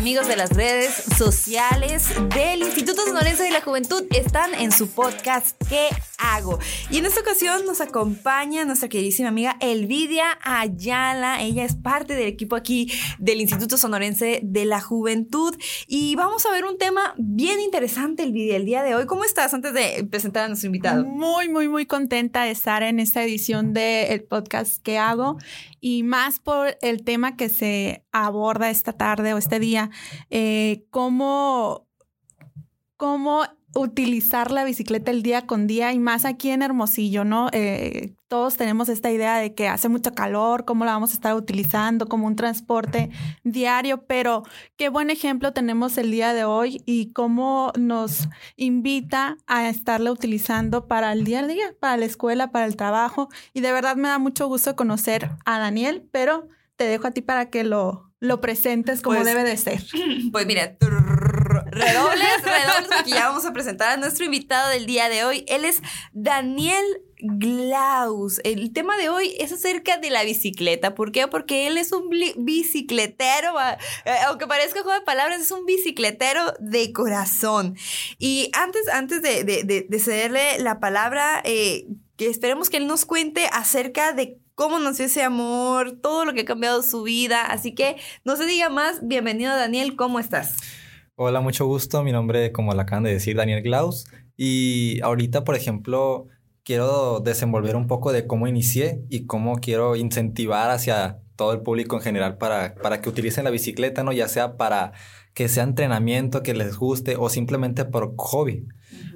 amigos de las redes sociales del Instituto Sonorense de la Juventud están en su podcast ¿Qué Y en esta ocasión nos acompaña nuestra queridísima amiga Elvidia Ayala. Ella es parte del equipo aquí del Instituto Sonorense de la Juventud. Y vamos a ver un tema bien interesante, Elvidia, el día de hoy. ¿Cómo estás antes de presentar a nuestro invitado? Muy, muy, muy contenta de estar en esta edición del podcast ¿Qué hago? Y más por el tema que se aborda esta tarde o este día, eh, cómo, cómo utilizar la bicicleta el día con día y más aquí en Hermosillo, ¿no? Eh, todos tenemos esta idea de que hace mucho calor, cómo la vamos a estar utilizando como un transporte diario, pero qué buen ejemplo tenemos el día de hoy y cómo nos invita a estarla utilizando para el día a día, para la escuela, para el trabajo. Y de verdad me da mucho gusto conocer a Daniel, pero te dejo a ti para que lo, lo presentes como pues, debe de ser. Pues mira, redobles, redobles, porque ya vamos a presentar a nuestro invitado del día de hoy. Él es Daniel Glaus. El tema de hoy es acerca de la bicicleta. ¿Por qué? Porque él es un bicicletero, eh, aunque parezca juego de palabras, es un bicicletero de corazón. Y antes, antes de, de, cederle la palabra, eh, que esperemos que él nos cuente acerca de cómo nació ese amor, todo lo que ha cambiado su vida. Así que no se diga más. Bienvenido, Daniel. ¿Cómo estás? Hola, mucho gusto. Mi nombre, como lo acaban de decir, Daniel Glaus. Y ahorita, por ejemplo, quiero desenvolver un poco de cómo inicié y cómo quiero incentivar hacia todo el público en general para, para que utilicen la bicicleta, ¿no? Ya sea para que sea entrenamiento, que les guste o simplemente por hobby.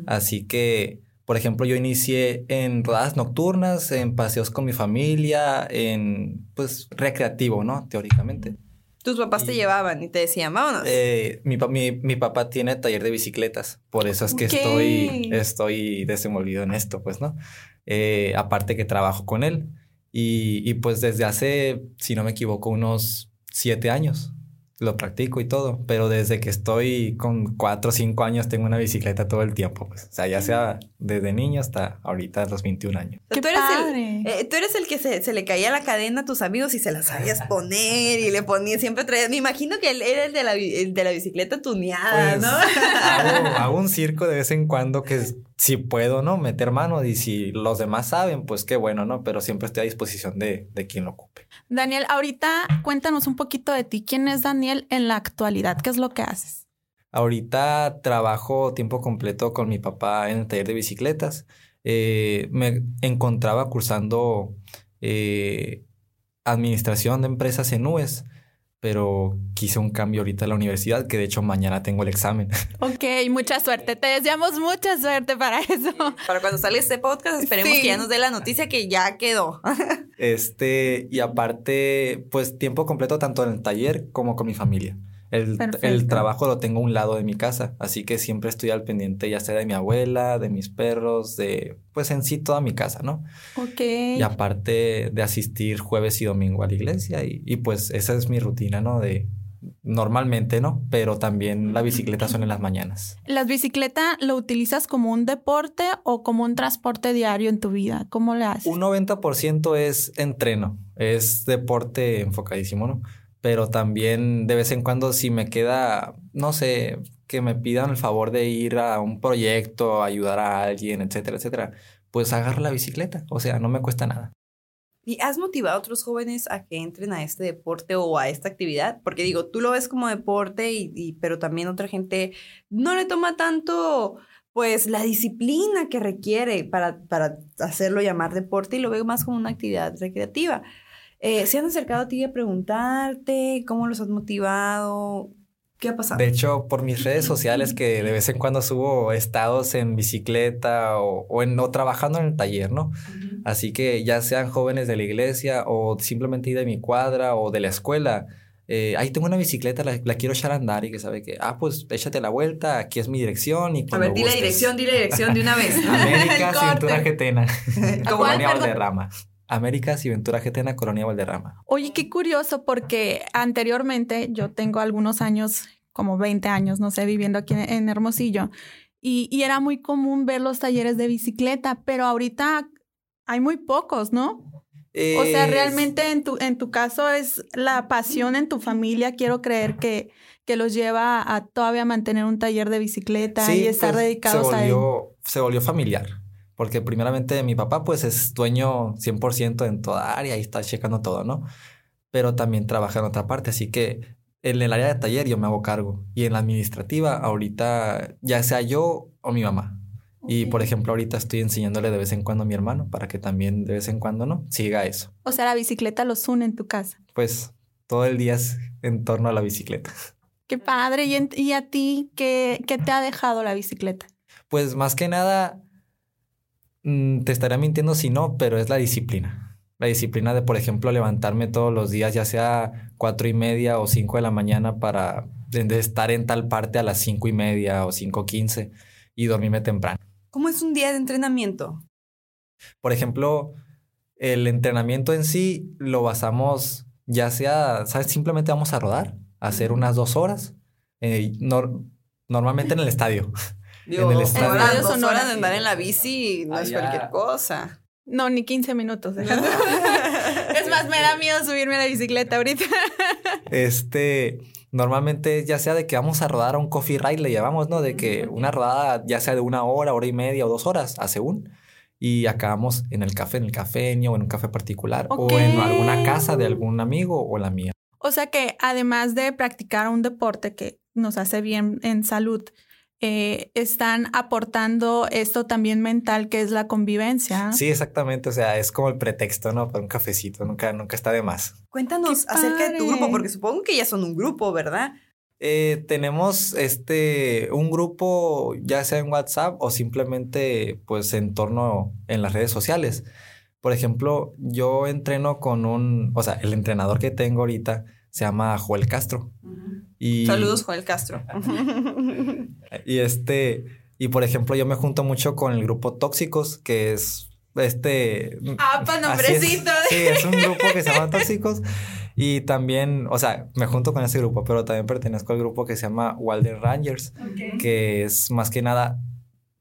Así que por ejemplo, yo inicié en rodadas nocturnas, en paseos con mi familia, en, pues, recreativo, ¿no? Teóricamente. ¿Tus papás te llevaban y te decían, vámonos? Eh, mi, mi, papá tiene taller de bicicletas, por eso es que estoy, estoy desenvolvido en esto, pues, ¿no? Eh, aparte que trabajo con él. Y, y pues desde hace, si no me equivoco, unos siete años lo practico y todo, pero desde que estoy con cuatro o cinco años tengo una bicicleta todo el tiempo, pues. O sea, ya sea desde niño hasta ahorita los 21 años. ¿Tú, eres el, eh, tú eres el que se, le caía la cadena a tus amigos y se la sabías poner y le ponía, siempre traía, me imagino que él era el de la, de la bicicleta tuneada, pues, ¿no? Hago, hago, un circo de vez en cuando que si puedo, ¿no? Meter mano y si los demás saben, pues qué bueno, ¿no? Pero siempre estoy a disposición de, de quien lo ocupe. Daniel, ahorita cuéntanos un poquito de ti. ¿Quién es Daniel en la actualidad? ¿Qué es lo que haces? Ahorita trabajo tiempo completo con mi papá en el taller de bicicletas. Eh, me encontraba cursando eh, administración de empresas en nubes pero quise un cambio ahorita en la universidad, que de hecho mañana tengo el examen. Ok, mucha suerte. Te deseamos mucha suerte para eso. Para cuando sale este podcast, esperemos que ya nos dé la noticia que ya quedó. Este, y aparte, pues tiempo completo tanto en el taller como con mi familia. El, trabajo lo tengo a un lado de mi casa, así que siempre estoy al pendiente, ya sea de mi abuela, de mis perros, de, pues en sí toda mi casa, ¿no? Ok. Y aparte de asistir jueves y domingo a la iglesia, y, y pues esa es mi rutina, ¿no? De normalmente, ¿no? Pero también la bicicleta son en las mañanas. ¿Las bicicleta lo utilizas como un deporte o como un transporte diario en tu vida? ¿Cómo le haces? Un 90% es entreno, es deporte enfocadísimo, ¿no? Pero también de vez en cuando si me queda, no sé, que me pidan el favor de ir a un proyecto, ayudar a alguien, etcétera, etcétera, pues agarro la bicicleta, o sea, no me cuesta nada. ¿Y has motivado a otros jóvenes a que entren a este deporte o a esta actividad? Porque digo, tú lo ves como deporte, y, pero también otra gente no le toma tanto, pues, la disciplina que requiere para, para hacerlo llamar deporte y lo veo más como una actividad recreativa. Eh, ¿Se han acercado a ti a preguntarte cómo los has motivado? ¿Qué ha pasado? De hecho, por mis redes sociales que de vez en cuando subo estados en bicicleta o, en, trabajando en el taller, ¿no? Así que ya sean jóvenes de la iglesia o simplemente de mi cuadra o de la escuela, eh, ahí tengo una bicicleta, la, quiero echar a andar y que sabe que, ah, pues échate la vuelta, aquí es mi dirección y A ver, di la dirección, di la dirección de una vez. América, Cintura Getena, Colonia Valderrama. Américas y Ventura Getena, Colonia Valderrama. Oye, qué curioso, porque anteriormente yo tengo algunos años, como 20 años, no sé, viviendo aquí en Hermosillo, y, era muy común ver los talleres de bicicleta, pero ahorita hay muy pocos, ¿no? O sea, realmente en tu, en tu caso es la pasión en tu familia, quiero creer que, que los lleva a todavía mantener un taller de bicicleta y estar pues, dedicados se a él? Se volvió familiar. Porque primeramente mi papá pues es dueño 100% en toda área y está checando todo, ¿no? Pero también trabaja en otra parte, así que en el área de taller yo me hago cargo y en la administrativa ahorita ya sea yo o mi mamá. Y por ejemplo ahorita estoy enseñándole de vez en cuando a mi hermano para que también de vez en cuando, ¿no? Siga eso. O sea, la bicicleta los une en tu casa. Pues todo el día es en torno a la bicicleta. Qué padre. ¿Y, en- y a ti qué, qué te ha dejado la bicicleta? Pues más que nada, te estaría mintiendo si no, pero es la disciplina. La disciplina de, por ejemplo, levantarme todos los días, ya sea cuatro y media o cinco de la mañana para de- estar en tal parte a las cinco y media o cinco quince y dormirme temprano. ¿Cómo es un día de entrenamiento? Por ejemplo, el entrenamiento en sí lo basamos, ya sea, ¿sabes? Simplemente vamos a rodar, a hacer unas dos horas, eh, nor- normalmente en el estadio. Digo, En el estadio. Radio Sonora. de andar en la bici no es cualquier cosa. No, ni 15 minutos. es más, me da miedo subirme a la bicicleta ahorita. Este, normalmente ya sea de que vamos a rodar a un coffee ride, le llamamos, ¿no? De que una rodada ya sea de una hora, hora y media o dos horas, a según. Y acabamos en el café, en el cafeño o en un café particular o en alguna casa de algún amigo o la mía. O sea que además de practicar un deporte que nos hace bien en salud, eh, están aportando esto también mental que es la convivencia. Sí, exactamente. O sea, es como el pretexto, ¿no? Para un cafecito. Nunca, nunca está de más. Cuéntanos acerca de tu grupo, porque supongo que ya son un grupo, ¿verdad? Eh, tenemos este un grupo, ya sea en WhatsApp o simplemente pues en torno en las redes sociales. Por ejemplo, yo entreno con un, o sea, el entrenador que tengo ahorita se llama Joel Castro. Y, Saludos, Joel Castro. Y este, y por ejemplo, yo me junto mucho con el grupo Tóxicos, que es este. Ah, es. nombrecito. Sí, es un grupo que se llama Tóxicos. Y también, o sea, me junto con ese grupo, pero también pertenezco al grupo que se llama Walden Rangers, que es más que nada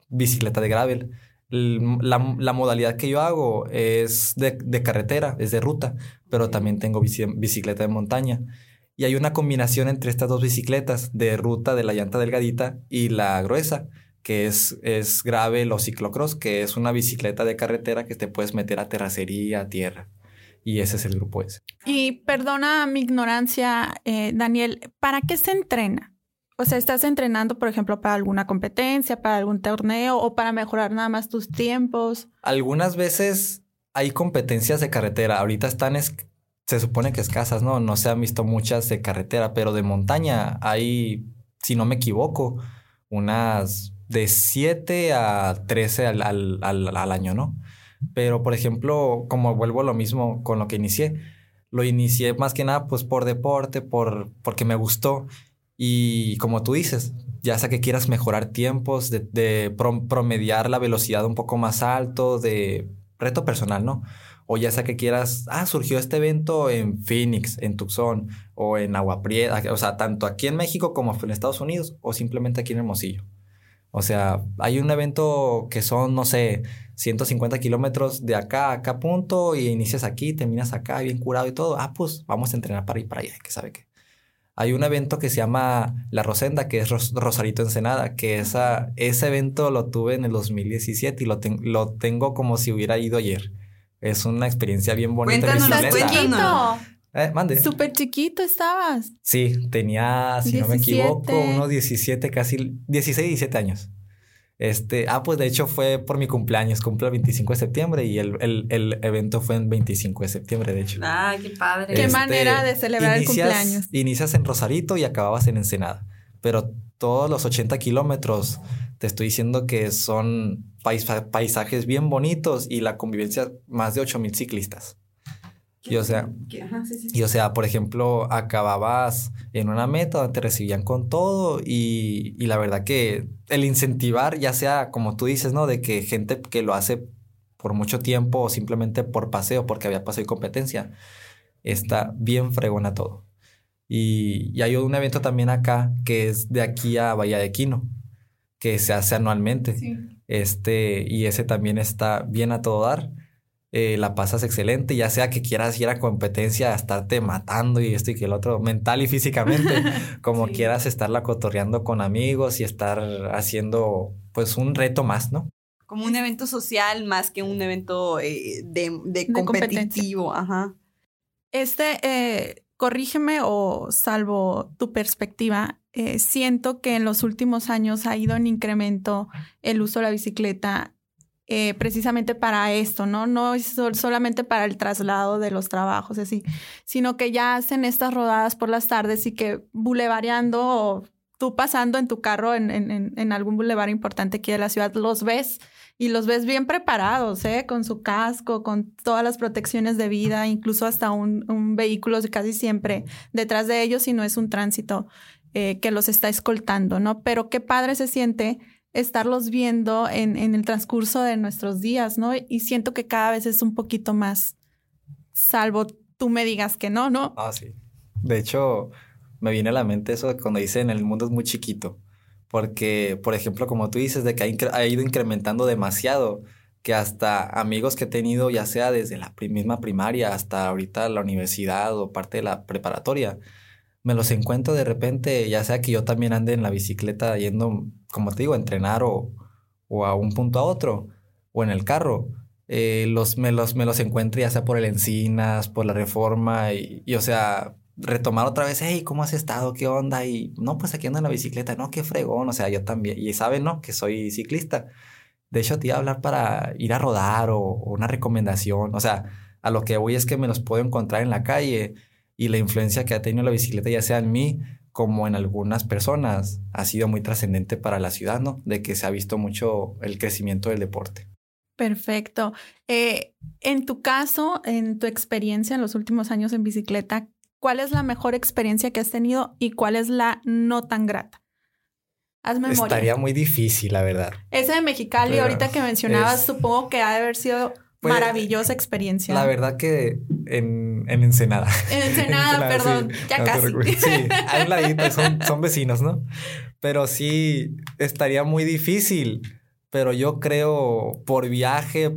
bicicleta de gravel. La, modalidad que yo hago es de, carretera, es de ruta, pero también tengo bici- bicicleta de montaña. Y hay una combinación entre estas dos bicicletas de ruta de la llanta delgadita y la gruesa, que es, es gravel o ciclocross, que es una bicicleta de carretera que te puedes meter a terracería, a tierra. Y ese es el grupo ese. Y perdona mi ignorancia, eh, Daniel, ¿para qué se entrena? O sea, ¿estás entrenando, por ejemplo, para alguna competencia, para algún torneo o para mejorar nada más tus tiempos? Algunas veces hay competencias de carretera. Ahorita están, es- se supone que escasas, ¿no? No se han visto muchas de carretera, pero de montaña hay, si no me equivoco, unas de 7 a 13 al, al, al- al año, ¿no? Pero, por ejemplo, como vuelvo a lo mismo con lo que inicié, lo inicié más que nada pues por deporte, por, porque me gustó. Y como tú dices, ya sea que quieras mejorar tiempos, de, de prom- promediar la velocidad un poco más alto, de reto personal, ¿no? O ya sea que quieras, ah, surgió este evento en Phoenix, en Tucson o en Agua Prieta, o sea, tanto aquí en México como en Estados Unidos o simplemente aquí en Hermosillo. O sea, hay un evento que son, no sé, 150 kilómetros de acá a acá punto y inicias aquí, terminas acá, bien curado y todo. Ah, pues vamos a entrenar para ir para allá, que sabe qué. Hay un evento que se llama La Rosenda, que es Ros- Rosarito Ensenada, que esa, ese evento lo tuve en el 2017 y lo, ten- lo tengo como si hubiera ido ayer. Es una experiencia bien bonita. Cuéntanos, chiquito. Eh, mande. Súper chiquito estabas. Sí, tenía, si no me 17. equivoco, unos 17, casi 16, 17 años. Este, ah, pues de hecho fue por mi cumpleaños, cumple el 25 de septiembre y el, el, el evento fue en 25 de septiembre, de hecho. Ay, qué padre. Qué Este, manera de celebrar el cumpleaños. Inicias en Rosarito y acababas en Ensenada. Pero todos los 80 kilómetros, te estoy diciendo que son paisa- paisajes bien bonitos y la convivencia, más de 8 mil ciclistas. Y o sea, ¿Qué? Ajá, sí, sí, sí. y o sea, por ejemplo, acababas en una meta donde te recibían con todo y, y la verdad que el incentivar, ya sea como tú dices, ¿no? De que gente que lo hace por mucho tiempo o simplemente por paseo, porque había paseo y competencia, está bien fregona todo. Y, y hay un evento también acá que es de aquí a Bahía de Quino, que se hace anualmente. Este, y ese también está bien a todo dar. Eh, la pasas excelente, ya sea que quieras ir a competencia a estarte matando y esto y que el otro, mental y físicamente, como quieras estarla cotorreando con amigos y estar haciendo pues un reto más, ¿no? Como un evento social más que un evento eh, de, competitivo, ajá. Este, eh, corrígeme o salvo tu perspectiva, siento que en los últimos años ha ido en incremento el uso de la bicicleta eh, precisamente para esto, ¿no? No es solamente para el traslado de los trabajos, así, sino que ya hacen estas rodadas por las tardes y que bulevareando o tú pasando en tu carro en, algún bulevar importante aquí de la ciudad, los ves y los ves bien preparados, ¿eh? Con su casco, con todas las protecciones de vida, incluso hasta un, un vehículo casi siempre detrás de ellos y no es un tránsito eh, que los está escoltando, ¿no? Pero qué padre se siente estarlos viendo en, en, el transcurso de nuestros días, ¿no? Y siento que cada vez es un poquito más, salvo tú me digas que no, ¿no? Ah, sí. De hecho, me viene a la mente eso cuando dicen el mundo es muy chiquito, porque, por ejemplo, como tú dices, de que ha, ido incrementando demasiado, que hasta amigos que he tenido, ya sea desde la misma primaria hasta ahorita la universidad o parte de la preparatoria, me los encuentro de repente, ya sea que yo también ande en la bicicleta yendo, como te digo, a entrenar o, o a un punto a otro, o en el carro. Eh, los, me, los, me los encuentro ya sea por el Encinas, por la Reforma, y, o sea, retomar otra vez, hey, ¿cómo has estado? ¿Qué onda? Y no, pues aquí ando en la bicicleta, no, qué fregón, o sea, yo también, y saben, ¿no? Que soy ciclista. De hecho, te iba a hablar para ir a rodar o, o una recomendación, o sea, a lo que voy es que me los puedo encontrar en la calle y la influencia que ha tenido la bicicleta, ya sea en mí como en algunas personas, ha sido muy trascendente para la ciudad, ¿no? De que se ha visto mucho el crecimiento del deporte. Perfecto. Eh, en tu caso, en tu experiencia en los últimos años en bicicleta, ¿cuál es la mejor experiencia que has tenido y cuál es la no tan grata? Haz memoria. Estaría muy difícil, la verdad. Ese de Mexicali, ahorita que mencionabas, supongo que ha de haber sido pues, Maravillosa experiencia. La verdad que en, en Ensenada. En Ensenada, perdón, ya casi. Sí, hay un ladito, son, son vecinos, ¿no? Pero sí, estaría muy difícil. Pero yo creo por viaje,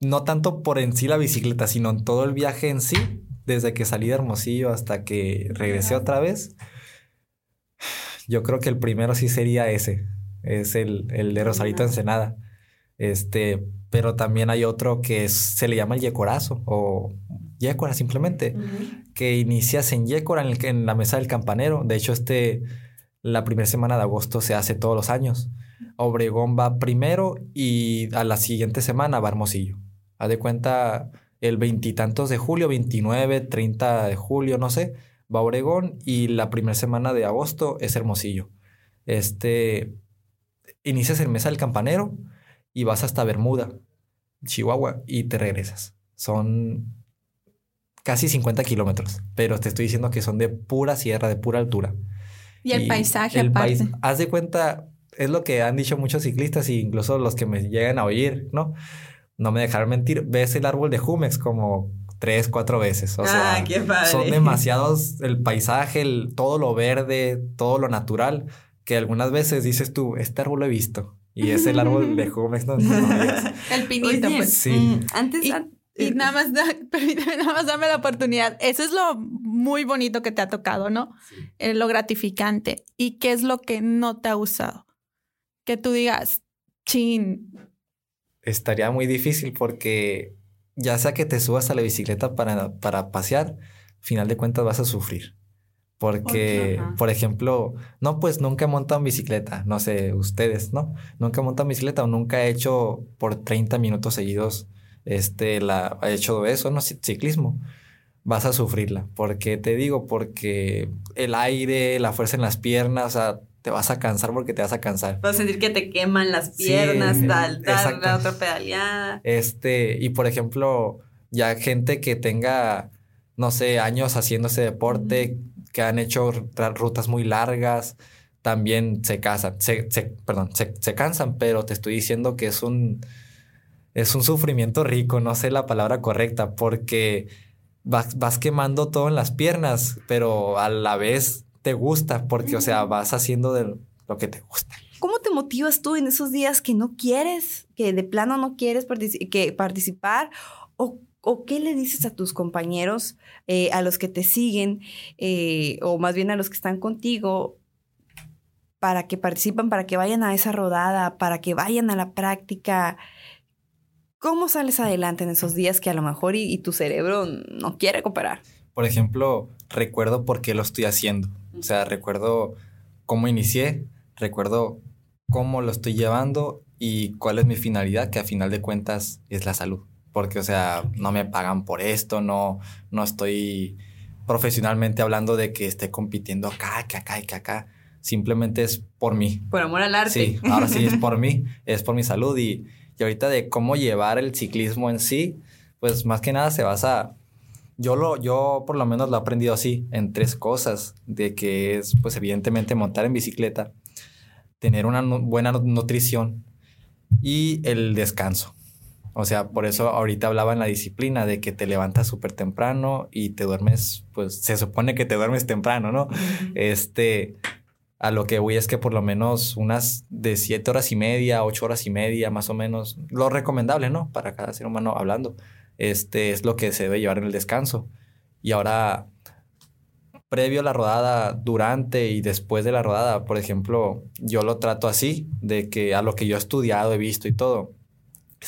no tanto por en sí la bicicleta, sino en todo el viaje en sí, desde que salí de Hermosillo hasta que regresé otra vez. Yo creo que el primero sí sería ese. Es el, el de Rosarito Ensenada. Este, pero también hay otro que se le llama el yecorazo o yécora simplemente, que inicias en yécora en, en, la mesa del campanero. De hecho, este, la primera semana de agosto se hace todos los años. Obregón va primero y a la siguiente semana va Hermosillo. Haz de cuenta, el veintitantos de julio, 29, 30 de julio, no sé, va Obregón y la primera semana de agosto es Hermosillo. Este, inicias en mesa del campanero y vas hasta Bermuda, Chihuahua, y te regresas. Son casi 50 kilómetros, pero te estoy diciendo que son de pura sierra, de pura altura. Y el paisaje, el país, haz de cuenta, es lo que han dicho muchos ciclistas e incluso los que me llegan a oír, ¿no? No me dejaron mentir, ves el árbol de Jumex como tres, cuatro veces. O ah, qué padre. son demasiados el paisaje, el, todo lo verde, todo lo natural, que algunas veces dices tú, este árbol lo he visto. Y es el árbol de Jumex, ¿no? el pinito, pues. Sí. Mm, antes. Y, eh, nada más, permíteme, nada más dame la oportunidad. Eso es lo muy bonito que te ha tocado, ¿no? Eh, lo gratificante. ¿Y qué es lo que no te ha gustado? Que tú digas, chin. Estaría muy difícil porque ya sea que te subas a la bicicleta para, para pasear, final de cuentas vas a sufrir. Porque, por ejemplo, no, pues nunca he montado en bicicleta, no sé, ustedes, ¿no? Nunca he montado en bicicleta o nunca he hecho por 30 minutos seguidos, este, la, he hecho eso, ¿no? Ciclismo. Vas a sufrirla. ¿Por qué te digo? Porque el aire, la fuerza en las piernas, o sea, te vas a cansar porque te vas a cansar. Vas a sentir que te queman las piernas, tal, tal, la otra pedaleada. Este, y por ejemplo, ya gente que tenga, no sé, años haciendo ese deporte, que han hecho rutas muy largas, también se casan, se, perdón, se, cansan, pero te estoy diciendo que es un, es un sufrimiento rico, no sé la palabra correcta, porque vas, vas quemando todo en las piernas, pero a la vez te gusta, porque, o sea, vas haciendo de lo que te gusta. ¿Cómo te motivas tú en esos días que no quieres, que de plano no quieres que participar? ¿O, ¿O, qué le dices a tus compañeros, eh, a los que te siguen, eh, o más bien a los que están contigo, para que participen, para que vayan a esa rodada, para que vayan a la práctica? ¿Cómo sales adelante en esos días que a lo mejor y, tu cerebro no quiere cooperar? Por ejemplo, recuerdo por qué lo estoy haciendo. O sea, recuerdo cómo inicié, recuerdo cómo lo estoy llevando y cuál es mi finalidad, que a final de cuentas es la salud. Porque, o sea, no me pagan por esto, no, no estoy profesionalmente hablando de que esté compitiendo acá, que acá y que acá. Simplemente es por mí. Por amor al arte. Sí, ahora sí es por mí, es por mi salud y y ahorita de cómo llevar el ciclismo en sí, pues más que nada se basa, yo, lo, yo por lo menos lo he aprendido así, en tres cosas, de que es pues evidentemente montar en bicicleta, tener una buena nutrición y el descanso. O sea, por eso ahorita hablaba en la disciplina de que te levantas súper temprano y te duermes, pues se supone que te duermes temprano, ¿no? Este, a lo que voy es que por lo menos unas de siete horas y media, ocho horas y media, más o menos, lo recomendable, ¿no? Para cada ser humano hablando, este es lo que se debe llevar en el descanso. Y ahora, previo a la rodada, durante y después de la rodada, por ejemplo, yo lo trato así, de que a lo que yo he estudiado, he visto y todo,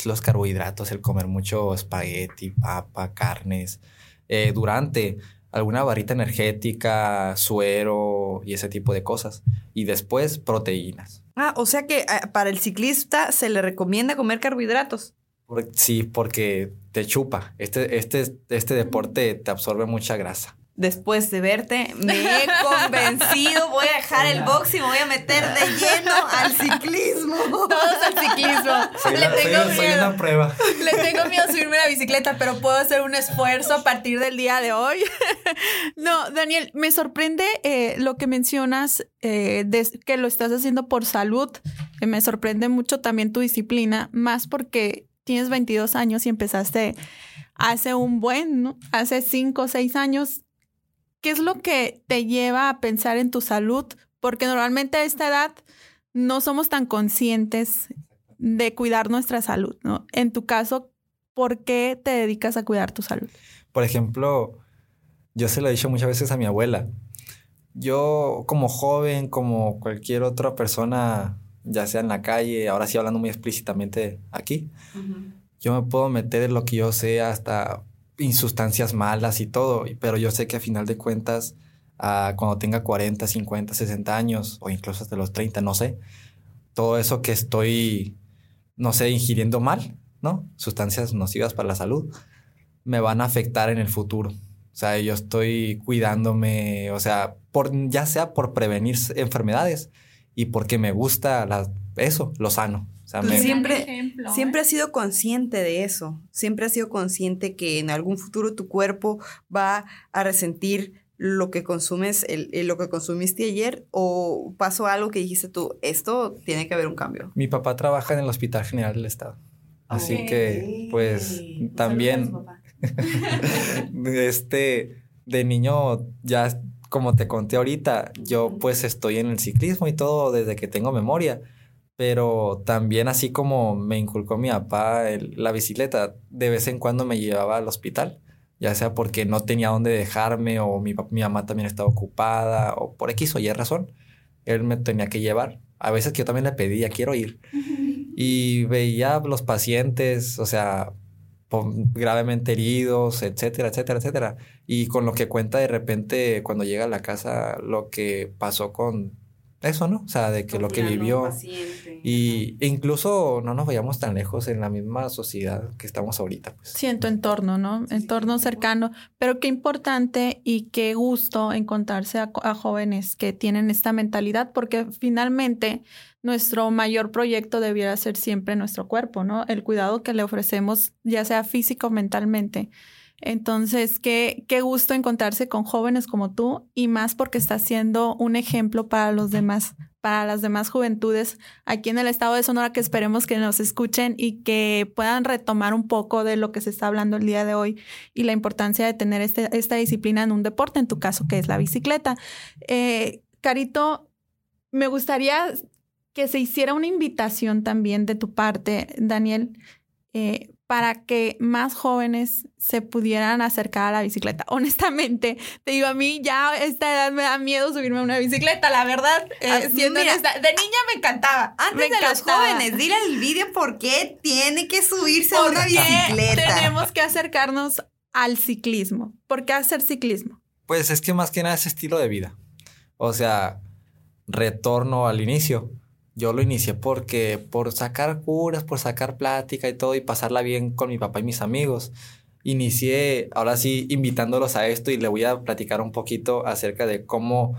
los carbohidratos, el comer mucho espagueti, papa, carnes. Eh, durante, alguna barrita energética, suero y ese tipo de cosas. Y después proteínas. Ah, o sea que ah, para el ciclista se le recomienda comer carbohidratos. Sí, porque te chupa. Este, este, este deporte te absorbe mucha grasa después de verte, me he convencido, voy a dejar el box y me voy a meter de lleno al ciclismo. Todos al ciclismo. le tengo miedo. una prueba. Le tengo miedo a subirme a la bicicleta, pero puedo hacer un esfuerzo a partir del día de hoy. no, Daniel, me sorprende eh, lo que mencionas, eh, que lo estás haciendo por salud. me sorprende mucho también tu disciplina, más porque tienes 22 años y empezaste hace un buen, ¿no? Hace 5 o 6 años ¿qué es lo que te lleva a pensar en tu salud? Porque normalmente a esta edad no somos tan conscientes de cuidar nuestra salud, ¿no? En tu caso, ¿por qué te dedicas a cuidar tu salud? Por ejemplo, yo se lo he dicho muchas veces a mi abuela. Yo como joven, como cualquier otra persona, ya sea en la calle, ahora sí hablando muy explícitamente aquí, yo me puedo meter en lo que yo sé hasta insustancias malas y todo, pero yo sé que a final de cuentas, uh, cuando tenga 40, 50, 60 años o incluso hasta los 30, no sé, todo eso que estoy, no sé, ingiriendo mal, ¿no? Sustancias nocivas para la salud, me van a afectar en el futuro. O sea, yo estoy cuidándome, o sea, por, ya sea por prevenir enfermedades y porque me gusta la, eso, lo sano siempre, siempre has sido consciente de eso. Siempre has sido consciente que en algún futuro tu cuerpo va a resentir lo que consumes, el, lo que consumiste ayer, o pasó algo que dijiste tú, esto tiene que haber un cambio. Mi papá trabaja en el Hospital General del Estado. Así que, pues, también, este, de niño, ya como te conté ahorita, yo pues estoy en el ciclismo y todo desde que tengo memoria pero también así como me inculcó mi papá la bicicleta, de vez en cuando me llevaba al hospital, ya sea porque no tenía dónde dejarme o mi, mi mamá también estaba ocupada o por X o Y razón, él me tenía que llevar. A veces que yo también le pedía, quiero ir. Y veía los pacientes, o sea, gravemente heridos, etcétera, etcétera, etcétera. Y con lo que cuenta de repente cuando llega a la casa lo que pasó con eso, ¿no? O sea, de que lo que vivió. Y e incluso no nos vayamos tan lejos en la misma sociedad que estamos ahorita. Pues. Sí, en tu entorno, ¿no? Entorno cercano. Pero qué importante y qué gusto encontrarse a, a jóvenes que tienen esta mentalidad, porque finalmente nuestro mayor proyecto debiera ser siempre nuestro cuerpo, ¿no? El cuidado que le ofrecemos, ya sea físico o mentalmente. Entonces, qué, qué gusto encontrarse con jóvenes como tú y más porque está siendo un ejemplo para los demás, para las demás juventudes aquí en el estado de Sonora que esperemos que nos escuchen y que puedan retomar un poco de lo que se está hablando el día de hoy y la importancia de tener este, esta disciplina en un deporte, en tu caso que es la bicicleta. Eh, Carito, me gustaría que se hiciera una invitación también de tu parte, Daniel, eh, para que más jóvenes se pudieran acercar a la bicicleta. Honestamente, te digo, a mí ya a esta edad me da miedo subirme a una bicicleta, la verdad, eh, Ah, siendo mira, honesta. De niña me encantaba. Antes me de los jóvenes, dile al vídeo por qué tiene que subirse a ¿Por una qué bicicleta. tenemos que acercarnos al ciclismo? ¿Por qué hacer ciclismo? Pues es que más que nada es estilo de vida. O sea, retorno al inicio. Yo lo inicié porque por sacar curas, por sacar plática y todo y pasarla bien con mi papá y mis amigos. Inicié, ahora sí, invitándolos a esto y le voy a platicar un poquito acerca de cómo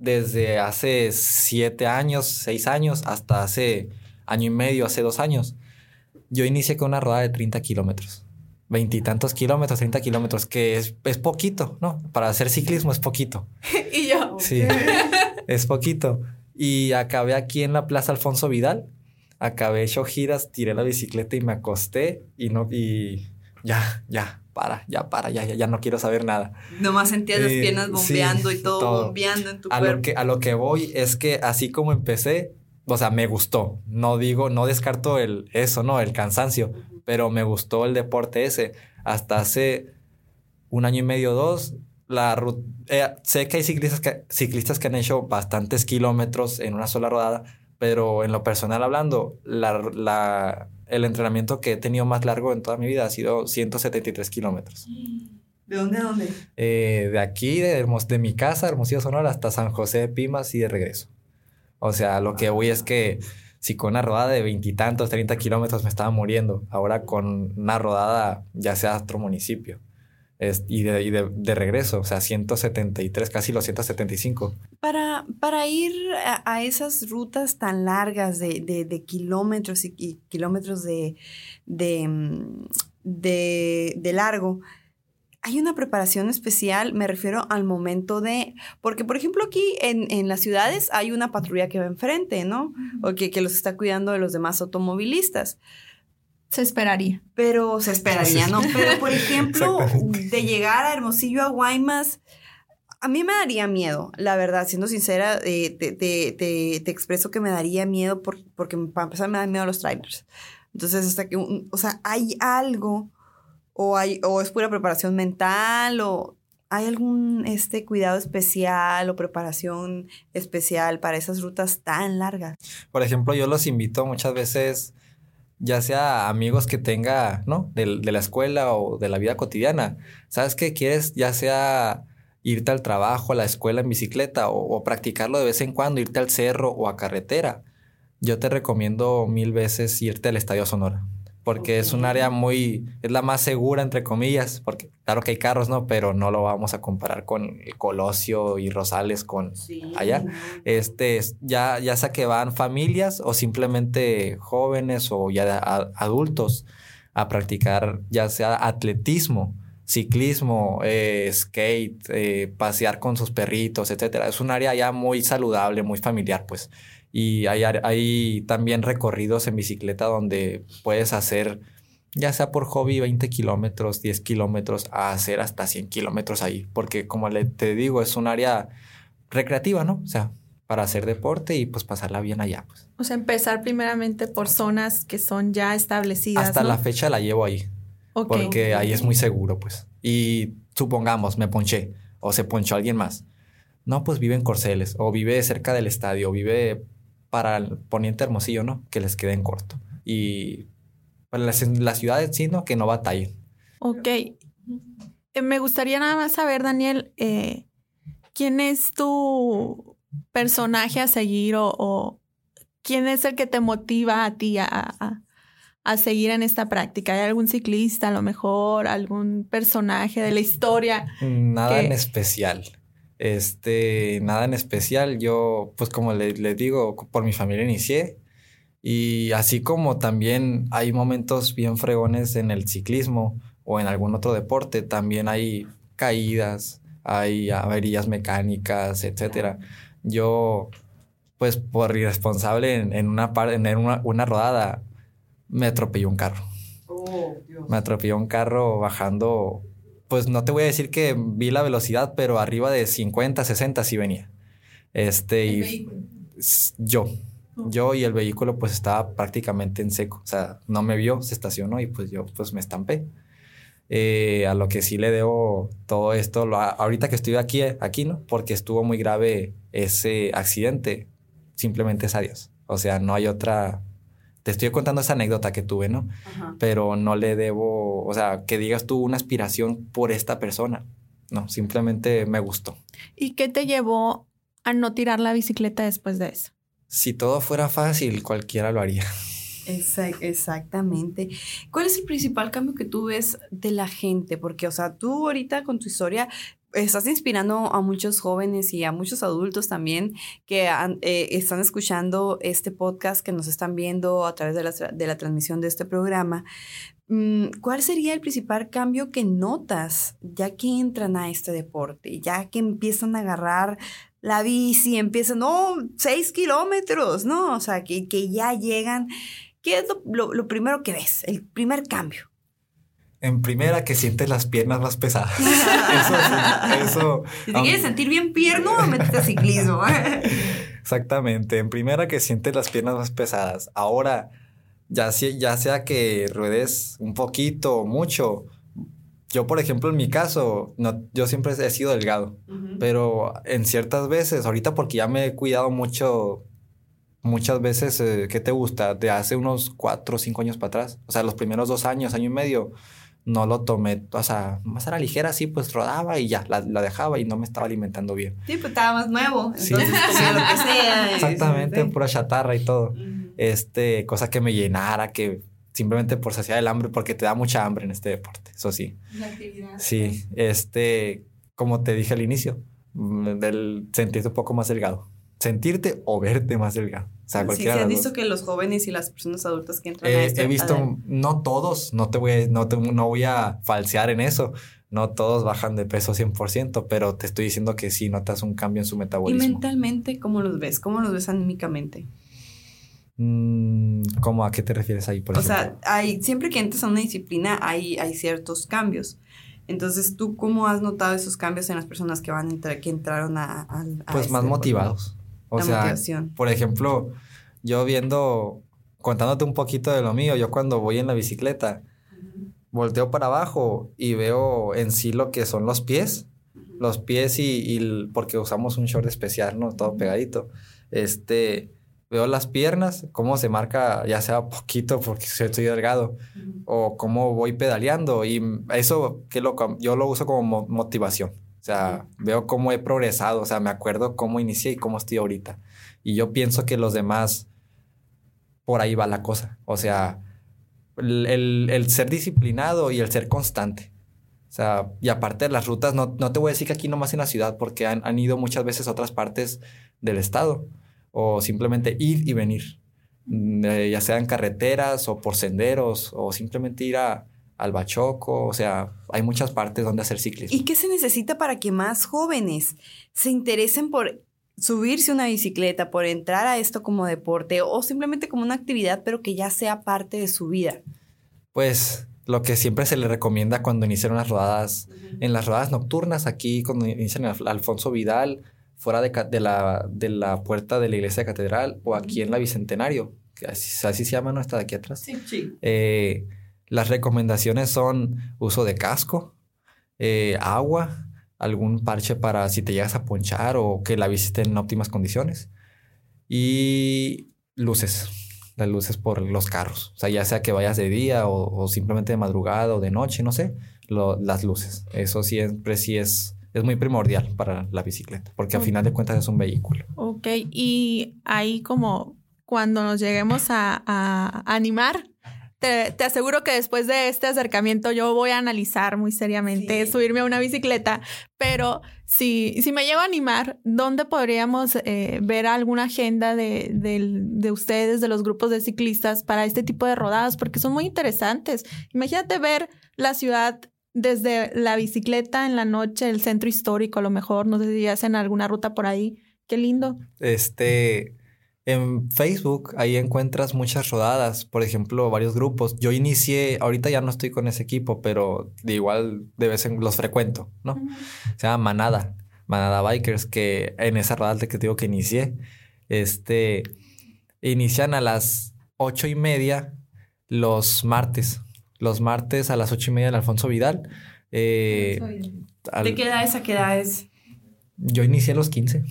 desde hace siete años, seis años, hasta hace año y medio, hace dos años, yo inicié con una rodada de 30 kilómetros. Veintitantos kilómetros, 30 kilómetros, que es, es poquito, ¿no? Para hacer ciclismo es poquito. y yo, Sí, es poquito. Y acabé aquí en la Plaza Alfonso Vidal. Acabé hecho giras, tiré la bicicleta y me acosté y no y ya, ya, para, ya para, ya, ya, ya no quiero saber nada. Nomás sentías las Eh, piernas sí, bombeando y todo, todo. bombeando en tu A cuerpo. lo, que, a lo que voy es que así como empecé, o sea, me gustó. No digo, no descarto el eso, no, el cansancio, pero me gustó el deporte ese. Hasta hace un año y medio, dos, la ru- eh, sé que hay ciclistas que, ciclistas que han hecho bastantes kilómetros en una sola rodada, pero en lo personal hablando, la, la- el entrenamiento que he tenido más largo en toda mi vida ha sido 173 kilómetros. ¿De dónde a dónde? Eh, de aquí, de, Hermos- de mi casa, Hermosillo Sonora, hasta San José de Pimas y de regreso. O sea, lo que voy es que si con una rodada de veintitantos, 30 kilómetros me estaba muriendo, ahora con una rodada ya sea a otro municipio. Es- y de, y de, de regreso, o sea, 173, casi los 175. Para, para ir a, a esas rutas tan largas de, de- de kilómetros y, y kilómetros de, de, mm, de- de largo, hay una preparación especial, me refiero al momento de, porque por ejemplo aquí en, en las ciudades hay una patrulla que va enfrente, ¿no? O que, que los está cuidando de los demás automovilistas. Se esperaría. Pero se esperaría, ¿no? Pero, por ejemplo, de llegar a Hermosillo a Guaymas, a mí me daría miedo, la verdad, siendo sincera, eh, te, te- te- te expreso que me daría miedo por- porque para empezar me dan miedo los trailers. Entonces, hasta que, un- o sea, hay algo, o, hay, o es pura preparación mental, o hay algún este, cuidado especial o preparación especial para esas rutas tan largas. Por ejemplo, yo los invito muchas veces, ya sea amigos que tenga, ¿no? De, la escuela o de la vida cotidiana. ¿Sabes qué quieres? Ya sea irte al trabajo, a la escuela en bicicleta o, o practicarlo de vez en cuando, irte al cerro o a carretera. Yo te recomiendo mil veces irte al Estadio Sonora. Porque es un área muy, es la más segura, entre comillas, porque claro que hay carros, ¿no? Pero no lo vamos a comparar con el Colosio y Rosales, con allá. Este, es- ya, ya sea que van familias o simplemente jóvenes o ya a- adultos a practicar ya sea atletismo, ciclismo, eh, skate, eh, pasear con sus perritos, etcétera. Es un área ya muy saludable, muy familiar, pues. Y hay, hay también recorridos en bicicleta donde puedes hacer, ya sea por hobby, 20 kilómetros, 10 kilómetros, a hacer hasta 100 kilómetros ahí. Porque como le, te digo, es un área recreativa, ¿no? O sea, para hacer deporte y pues pasarla bien allá, pues. O sea, empezar primeramente por zonas que son ya establecidas. Hasta ¿no? la fecha la llevo ahí, Ok. porque ahí es muy seguro, pues. Y supongamos, me ponché o se ponchó alguien más. No, pues vive en Corceles o vive cerca del estadio o vive para el poniente hermosillo, ¿no? Que les quede en corto. Y para las, las ciudades, sí, ¿no? Que no batallen. Ok. Eh, me gustaría nada más saber, Daniel, eh, ¿quién es tu personaje a seguir o, o quién es el que te motiva a ti a, a- a seguir en esta práctica? ¿Hay algún ciclista, a lo mejor, algún personaje de la historia? Nada en especial. Este, nada en especial. Yo, pues como le- les digo, por mi familia inicié. Y así como también hay momentos bien fregones en el ciclismo o en algún otro deporte, también hay caídas, hay averías mecánicas, etcétera. Yo, pues por irresponsable en, en una, en una, una rodada, me atropelló un carro. Me atropelló un carro bajando, pues no te voy a decir que vi la velocidad, pero arriba de 50, 60 sí venía. Este, y s- yo, Yo y el vehículo pues estaba prácticamente en seco. O sea, no me vio, se estacionó y pues yo pues me estampé. Eh, a lo que sí le debo todo esto, lo, ahorita que estoy aquí, aquí, ¿no? Porque estuvo muy grave ese accidente, simplemente es adiós. O sea, no hay otra... Te estoy contando esa anécdota que tuve, ¿no? Pero no le debo, o sea, que digas tú una aspiración por esta persona. No, simplemente me gustó. ¿Y qué te llevó a no tirar la bicicleta después de eso? Si todo fuera fácil, cualquiera lo haría. exactamente. ¿Cuál es el principal cambio que tú ves de la gente? Porque, o sea, tú ahorita con tu historia estás inspirando a muchos jóvenes y a muchos adultos también que eh, están escuchando este podcast, que nos están viendo a través de la, de la transmisión de este programa. Mm, ¿Cuál sería el principal cambio que notas ya que entran a este deporte, ya que empiezan a agarrar la bici, empiezan, no, seis kilómetros, ¿no? O sea, que, que ya llegan. ¿Qué es lo, lo, primero que ves? El primer cambio. En primera, que sientes las piernas más pesadas. eso sí, eso. Si te quieres sentir bien pierno, métete a ciclismo. Exactamente. En primera, que sientes las piernas más pesadas. Ahora, ya, ya sea que ruedes un poquito o mucho, yo, por ejemplo, en mi caso, no, yo siempre he sido delgado, pero en ciertas veces, ahorita porque ya me he cuidado mucho, muchas veces, eh, ¿qué te gusta? De hace unos cuatro o cinco años para atrás, o sea, los primeros dos años, año y medio, no lo tomé, o sea, más a la ligera, sí, pues rodaba y ya, la, dejaba y no me estaba alimentando bien. Sí, pues estaba más nuevo, entonces comía lo que sea. Exactamente, pura chatarra y todo. Este, cosa que me llenara, que simplemente por saciar el hambre, porque te da mucha hambre en este deporte, eso sí. La actividad. Sí, este, como te dije al inicio, del sentirte un poco más delgado. Sentirte o verte más delgado. O sea, sí, se ha visto que los jóvenes y las personas adultas que entran a este He visto, no todos, no te voy, no, no voy a falsear en eso. No todos bajan de peso 100%, pero te estoy diciendo que sí notas un cambio en su metabolismo. ¿Y mentalmente cómo los ves? ¿Cómo los ves anímicamente? Mm, ¿Cómo a qué te refieres ahí? Por o sea, hay, siempre que entras a una disciplina hay, hay ciertos cambios. Entonces, ¿tú cómo has notado esos cambios en las personas que van a entrar, que entraron a, Pues este más motivados. O sea, por ejemplo, yo viendo, contándote un poquito de lo mío, yo cuando voy en la bicicleta, volteo para abajo y veo en sí lo que son los pies. Los pies y, y, porque usamos un short especial, ¿no? Todo pegadito. Este, veo las piernas, cómo se marca, ya sea poquito porque estoy delgado, o cómo voy pedaleando. Y eso que lo, yo lo uso como motivación. O sea, veo cómo he progresado, o sea, me acuerdo cómo inicié y cómo estoy ahorita. Y yo pienso que los demás, por ahí va la cosa. O sea, el, el, ser disciplinado y el ser constante. O sea, y aparte de las rutas, no, no, te voy a decir que aquí nomás en la ciudad, porque han, han ido muchas veces a otras partes del estado o simplemente ir y venir, mm, eh, ya sea en carreteras o por senderos o simplemente ir a, al Bachoco, o sea, hay muchas partes donde hacer ciclismo. ¿Y qué se necesita para que más jóvenes se interesen por subirse una bicicleta, por entrar a esto como deporte o simplemente como una actividad, pero que ya sea parte de su vida? Pues lo que siempre se le recomienda cuando inician las rodadas, en las rodadas nocturnas, aquí cuando inician Alfonso Vidal, fuera de, de, la, de la puerta de la iglesia catedral o aquí en la Bicentenario, que así, así se llama, ¿no? Está de aquí atrás. Sí, sí. Eh, las recomendaciones son uso de casco, eh, agua, algún parche para si te llegas a ponchar o que la bici esté en óptimas condiciones y luces, las luces por los carros, o sea, ya sea que vayas de día o, simplemente de madrugada o de noche, no sé, las luces. Eso siempre sí es es muy primordial para la bicicleta, porque al final de cuentas es un vehículo. Ok, y ahí como cuando nos lleguemos a, animar, te, aseguro que después de este acercamiento yo voy a analizar muy seriamente subirme a una bicicleta, pero si, si me llego a animar, ¿dónde podríamos eh, ver alguna agenda de, de, ustedes, de los grupos de ciclistas para este tipo de rodadas? Porque son muy interesantes. Imagínate ver la ciudad desde la bicicleta en la noche, el centro histórico, a lo mejor, no sé si hacen alguna ruta por ahí. Qué lindo. Este, en Facebook ahí encuentras muchas rodadas, por ejemplo, varios grupos. Yo inicié, ahorita ya no estoy con ese equipo, pero de igual de vez en los frecuento, ¿no? Se llama Manada, Manada Bikers, que en esa rodada que te digo que inicié, este, inician a las ocho y media los martes. Los martes a las ocho y media en Alfonso Vidal. Eh, al- ¿De qué edad es a qué edad es? yo inicié a los 15.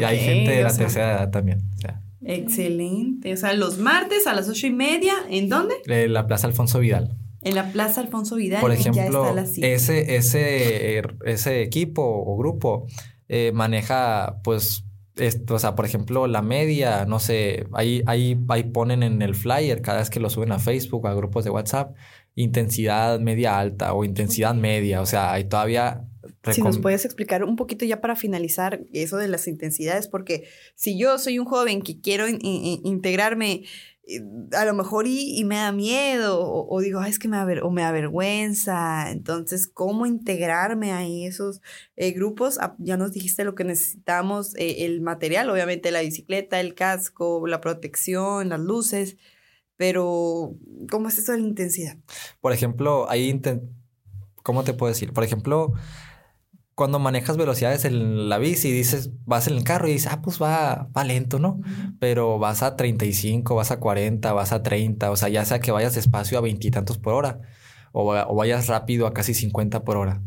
y hay gente de la sea, tercera edad también. O sea, Excelente. O sea, los martes a las ocho y media, ¿en dónde? eh, la Plaza Alfonso Vidal. En la Plaza Alfonso Vidal. Por y ya está ejemplo, la cita. ese, ese, ese equipo o grupo eh, maneja, pues, esto, o sea, por ejemplo, la media, no sé, ahí, ahí, ahí ponen en el flyer cada vez que lo suben a Facebook, a grupos de WhatsApp, intensidad media alta o intensidad media, o sea, hay todavía... Si nos puedes explicar un poquito ya para finalizar eso de las intensidades, porque si yo soy un joven que quiero in- in- integrarme, eh, a lo mejor y, y me da miedo, o, o digo, "Ay, es que me, aver- o me avergüenza, entonces, ¿cómo integrarme a esos eh, grupos? Ah, ya nos dijiste lo que necesitamos, eh, el material, obviamente la bicicleta, el casco, la protección, las luces, pero ¿cómo es eso de la intensidad? Por ejemplo, ahí, ¿cómo te puedo decir? Por ejemplo, cuando manejas velocidades en la bici, dices, vas en el carro y dices, ah, pues va, va lento, ¿no? Pero vas a 35, vas a 40, vas a 30, o sea, ya sea que vayas despacio a veintitantos por hora o, o vayas rápido a casi 50 por hora.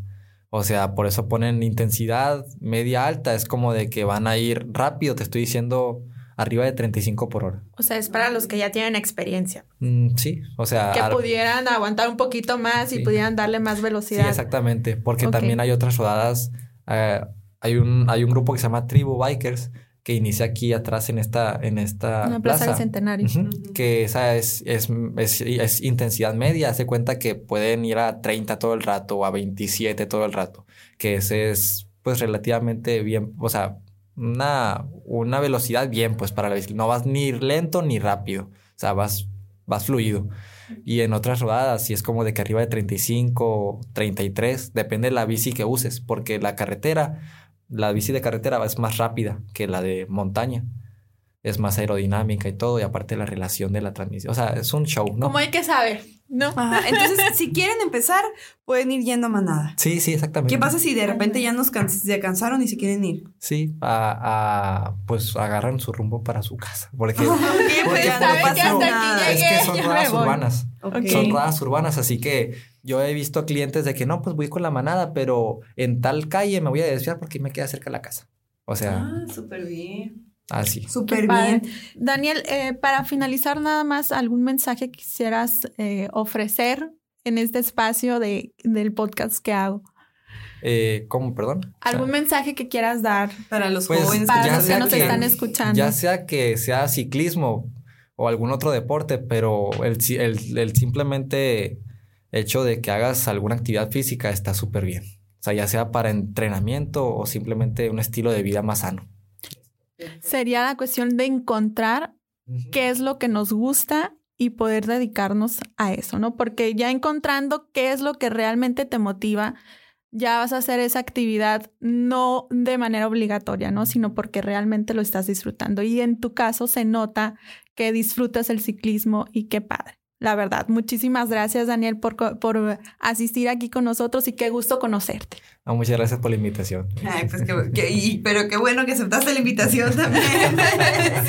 O sea, por eso ponen intensidad media alta, es como de que van a ir rápido, te estoy diciendo arriba de 35 por hora. O sea, es para los que ya tienen experiencia. Mm, sí, o sea, Que pudieran aguantar un poquito más y Sí. pudieran darle más Sí, velocidad. exactamente, porque también hay otras rodadas. eh, hay, un, hay un grupo que se llama Tribu Bikers que inicia aquí atrás en esta, en esta Una plaza del plaza. centenario. Que esa es, es, es, es intensidad media. Hace cuenta que pueden ir a 30 todo el rato o a 27 todo el rato. Que ese es, pues, relativamente bien. O sea, una, una velocidad bien, pues, para la bici. No vas ni lento ni rápido. O sea, vas, vas fluido. Y en otras rodadas, si es como de que arriba de 35, 33, depende de la bici que uses, porque la carretera, la bici de carretera es más rápida que la de montaña. Es más aerodinámica y todo, y aparte la relación de la transmisión. O sea, es un show, ¿no? Como hay que saber, ¿no? Ajá, Entonces, si quieren empezar, pueden ir yendo a manada. Sí, sí, exactamente. ¿Qué pasa si de repente ya nos can- se cansaron y se quieren ir? Sí, a, a- pues agarran su rumbo para su casa. Porque, Ok, porque pues ya por no pasa ejemplo, hasta aquí nada. es llegué, que son voy. urbanas. Son rodadas urbanas, así que yo he visto clientes de que no, pues voy con la manada, pero en tal calle me voy a desviar porque me queda cerca de la casa. O sea, Ah, súper bien. Así. Súper padre. bien. Daniel, eh, para finalizar nada más, ¿algún mensaje quisieras eh, ofrecer en este espacio de, del podcast que hago? Eh, ¿Cómo? Perdón. O sea, ¿Algún mensaje que quieras dar Para los Pues, jóvenes para los que nos que- están escuchando? Ya sea que sea ciclismo o algún otro deporte, pero el- el simplemente hecho de que hagas alguna actividad física está súper bien. O sea, ya sea para entrenamiento o simplemente un estilo de vida más sano. Sería la cuestión de encontrar qué es lo que nos gusta y poder dedicarnos a eso, ¿no? Porque ya encontrando qué es lo que realmente te motiva, ya vas a hacer esa actividad no de manera obligatoria, ¿no? Sino porque realmente lo estás disfrutando. Y en tu caso se nota que disfrutas el ciclismo y qué padre. La verdad, muchísimas gracias Daniel por, por asistir aquí con nosotros y qué gusto conocerte. Ah, muchas gracias por la invitación. Ay, pues que, que- y- pero qué bueno que aceptaste la invitación también.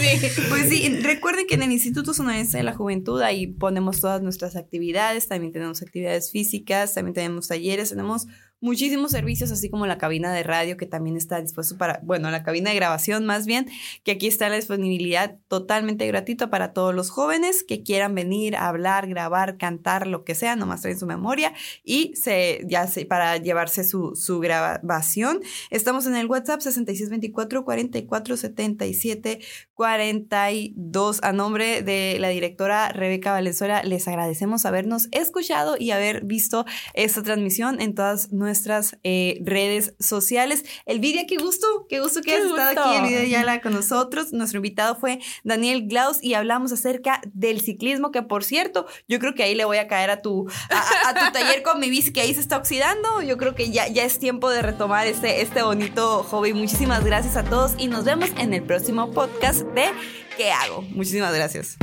Sí. Pues sí, recuerden que en el Instituto Sonorense de la Juventud ahí ponemos todas nuestras actividades, también tenemos actividades físicas, también tenemos talleres, tenemos muchísimos servicios, así como la cabina de radio que también está dispuesto para, bueno, la cabina de grabación más bien, que aquí está la disponibilidad totalmente gratuita para todos los jóvenes que quieran venir a hablar, grabar, cantar, lo que sea, nomás traen su memoria y se, ya se, para llevarse su, su grabación. Estamos en el WhatsApp 6624 44 77 42. A nombre de la directora Rebeca Valenzuela, les agradecemos habernos escuchado y haber visto esta transmisión en todas nuestras eh, redes sociales. Elvidia, qué gusto, qué gusto que has estado aquí, Elvidia Yala, con nosotros. Nuestro invitado fue Daniel Glaus y hablamos acerca del ciclismo, que por cierto, yo creo que ahí le voy a caer a tu, a tu taller con mi bici que ahí se está oxidando. Yo creo que ya, ya es tiempo de retomar este, este bonito hobby. Muchísimas gracias a todos y nos vemos en el próximo podcast de ¿Qué hago? Muchísimas gracias.